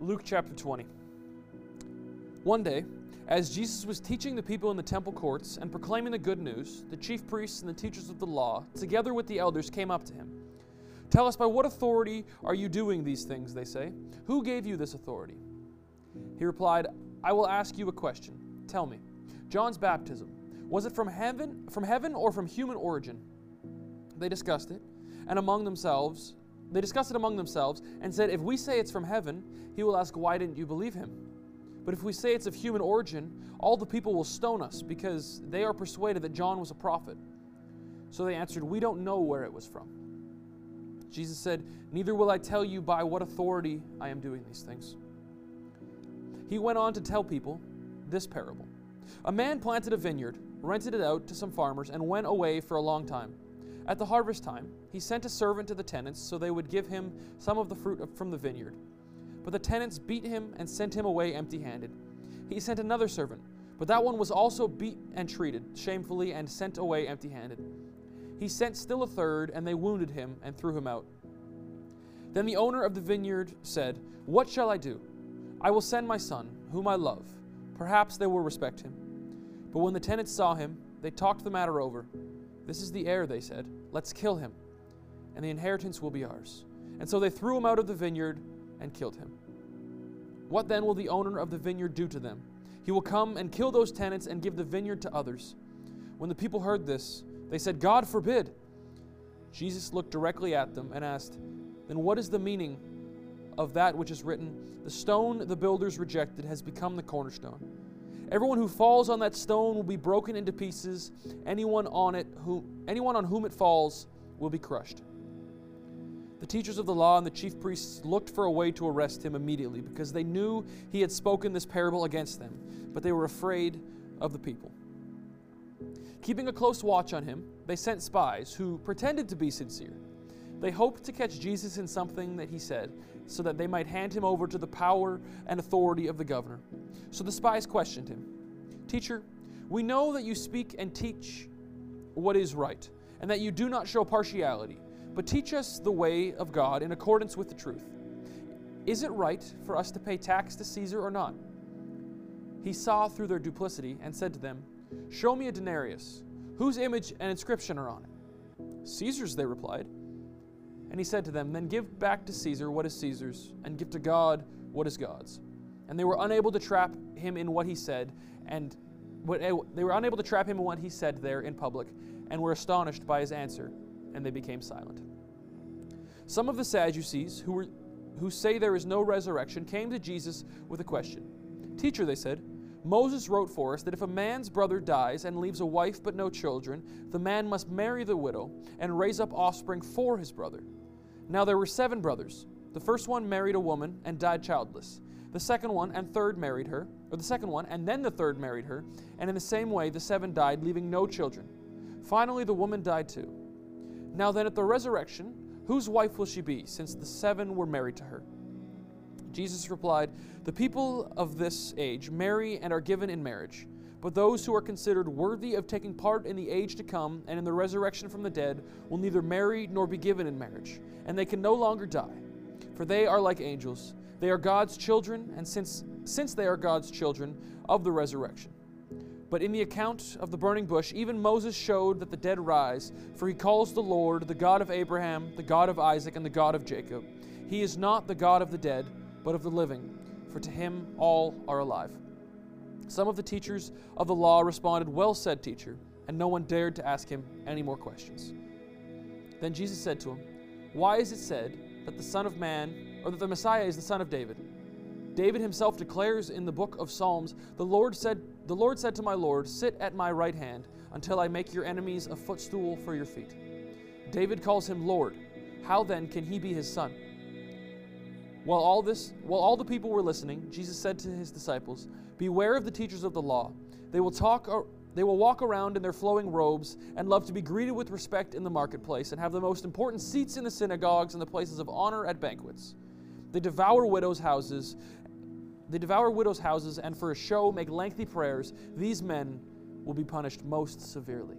Luke chapter 20. One day, as Jesus was teaching the people in the temple courts and proclaiming the good news, the chief priests and the teachers of the law, together with the elders, came up to him. Tell us, by what authority are you doing these things? They say. Who gave you this authority? He replied, I will ask you a question. Tell me, John's baptism, was it from heaven, from heaven or from human origin? They discussed it, and among themselves, they discussed it among themselves and said, If we say it's from heaven, he will ask, Why didn't you believe him? But if we say it's of human origin, all the people will stone us because they are persuaded that John was a prophet. So they answered, We don't know where it was from. Jesus said, Neither will I tell you by what authority I am doing these things. He went on to tell people this parable A man planted a vineyard, rented it out to some farmers, and went away for a long time. At the harvest time, he sent a servant to the tenants so they would give him some of the fruit from the vineyard. But the tenants beat him and sent him away empty handed. He sent another servant, but that one was also beat and treated shamefully and sent away empty handed. He sent still a third, and they wounded him and threw him out. Then the owner of the vineyard said, What shall I do? I will send my son, whom I love. Perhaps they will respect him. But when the tenants saw him, they talked the matter over. This is the heir, they said. Let's kill him, and the inheritance will be ours. And so they threw him out of the vineyard and killed him. What then will the owner of the vineyard do to them? He will come and kill those tenants and give the vineyard to others. When the people heard this, they said, God forbid. Jesus looked directly at them and asked, Then what is the meaning of that which is written, The stone the builders rejected has become the cornerstone? Everyone who falls on that stone will be broken into pieces. Anyone on it who anyone on whom it falls will be crushed. The teachers of the law and the chief priests looked for a way to arrest him immediately because they knew he had spoken this parable against them, but they were afraid of the people. Keeping a close watch on him, they sent spies who pretended to be sincere. They hoped to catch Jesus in something that he said, so that they might hand him over to the power and authority of the governor. So the spies questioned him Teacher, we know that you speak and teach what is right, and that you do not show partiality, but teach us the way of God in accordance with the truth. Is it right for us to pay tax to Caesar or not? He saw through their duplicity and said to them, Show me a denarius. Whose image and inscription are on it? Caesar's, they replied. And he said to them, Then give back to Caesar what is Caesar's, and give to God what is God's. And they were unable to trap him in what he said, and eh, they were unable to trap him in what he said there in public, and were astonished by his answer, and they became silent. Some of the Sadducees, who, were, who say there is no resurrection, came to Jesus with a question. Teacher, they said, Moses wrote for us that if a man's brother dies and leaves a wife but no children, the man must marry the widow and raise up offspring for his brother. Now there were seven brothers. The first one married a woman and died childless. The second one and third married her, or the second one and then the third married her, and in the same way the seven died, leaving no children. Finally, the woman died too. Now then, at the resurrection, whose wife will she be, since the seven were married to her? Jesus replied, The people of this age marry and are given in marriage. But those who are considered worthy of taking part in the age to come and in the resurrection from the dead will neither marry nor be given in marriage, and they can no longer die. For they are like angels. They are God's children, and since, since they are God's children, of the resurrection. But in the account of the burning bush, even Moses showed that the dead rise, for he calls the Lord the God of Abraham, the God of Isaac, and the God of Jacob. He is not the God of the dead, but of the living, for to him all are alive. Some of the teachers of the law responded, Well said, teacher, and no one dared to ask him any more questions. Then Jesus said to him, Why is it said that the Son of Man, or that the Messiah is the Son of David? David himself declares in the book of Psalms, The Lord said, the Lord said to my Lord, Sit at my right hand until I make your enemies a footstool for your feet. David calls him Lord. How then can he be his son? While all this, while all the people were listening, Jesus said to his disciples, Beware of the teachers of the law. They will talk they will walk around in their flowing robes and love to be greeted with respect in the marketplace and have the most important seats in the synagogues and the places of honor at banquets. They devour widows' houses. They devour widows' houses and for a show make lengthy prayers. These men will be punished most severely.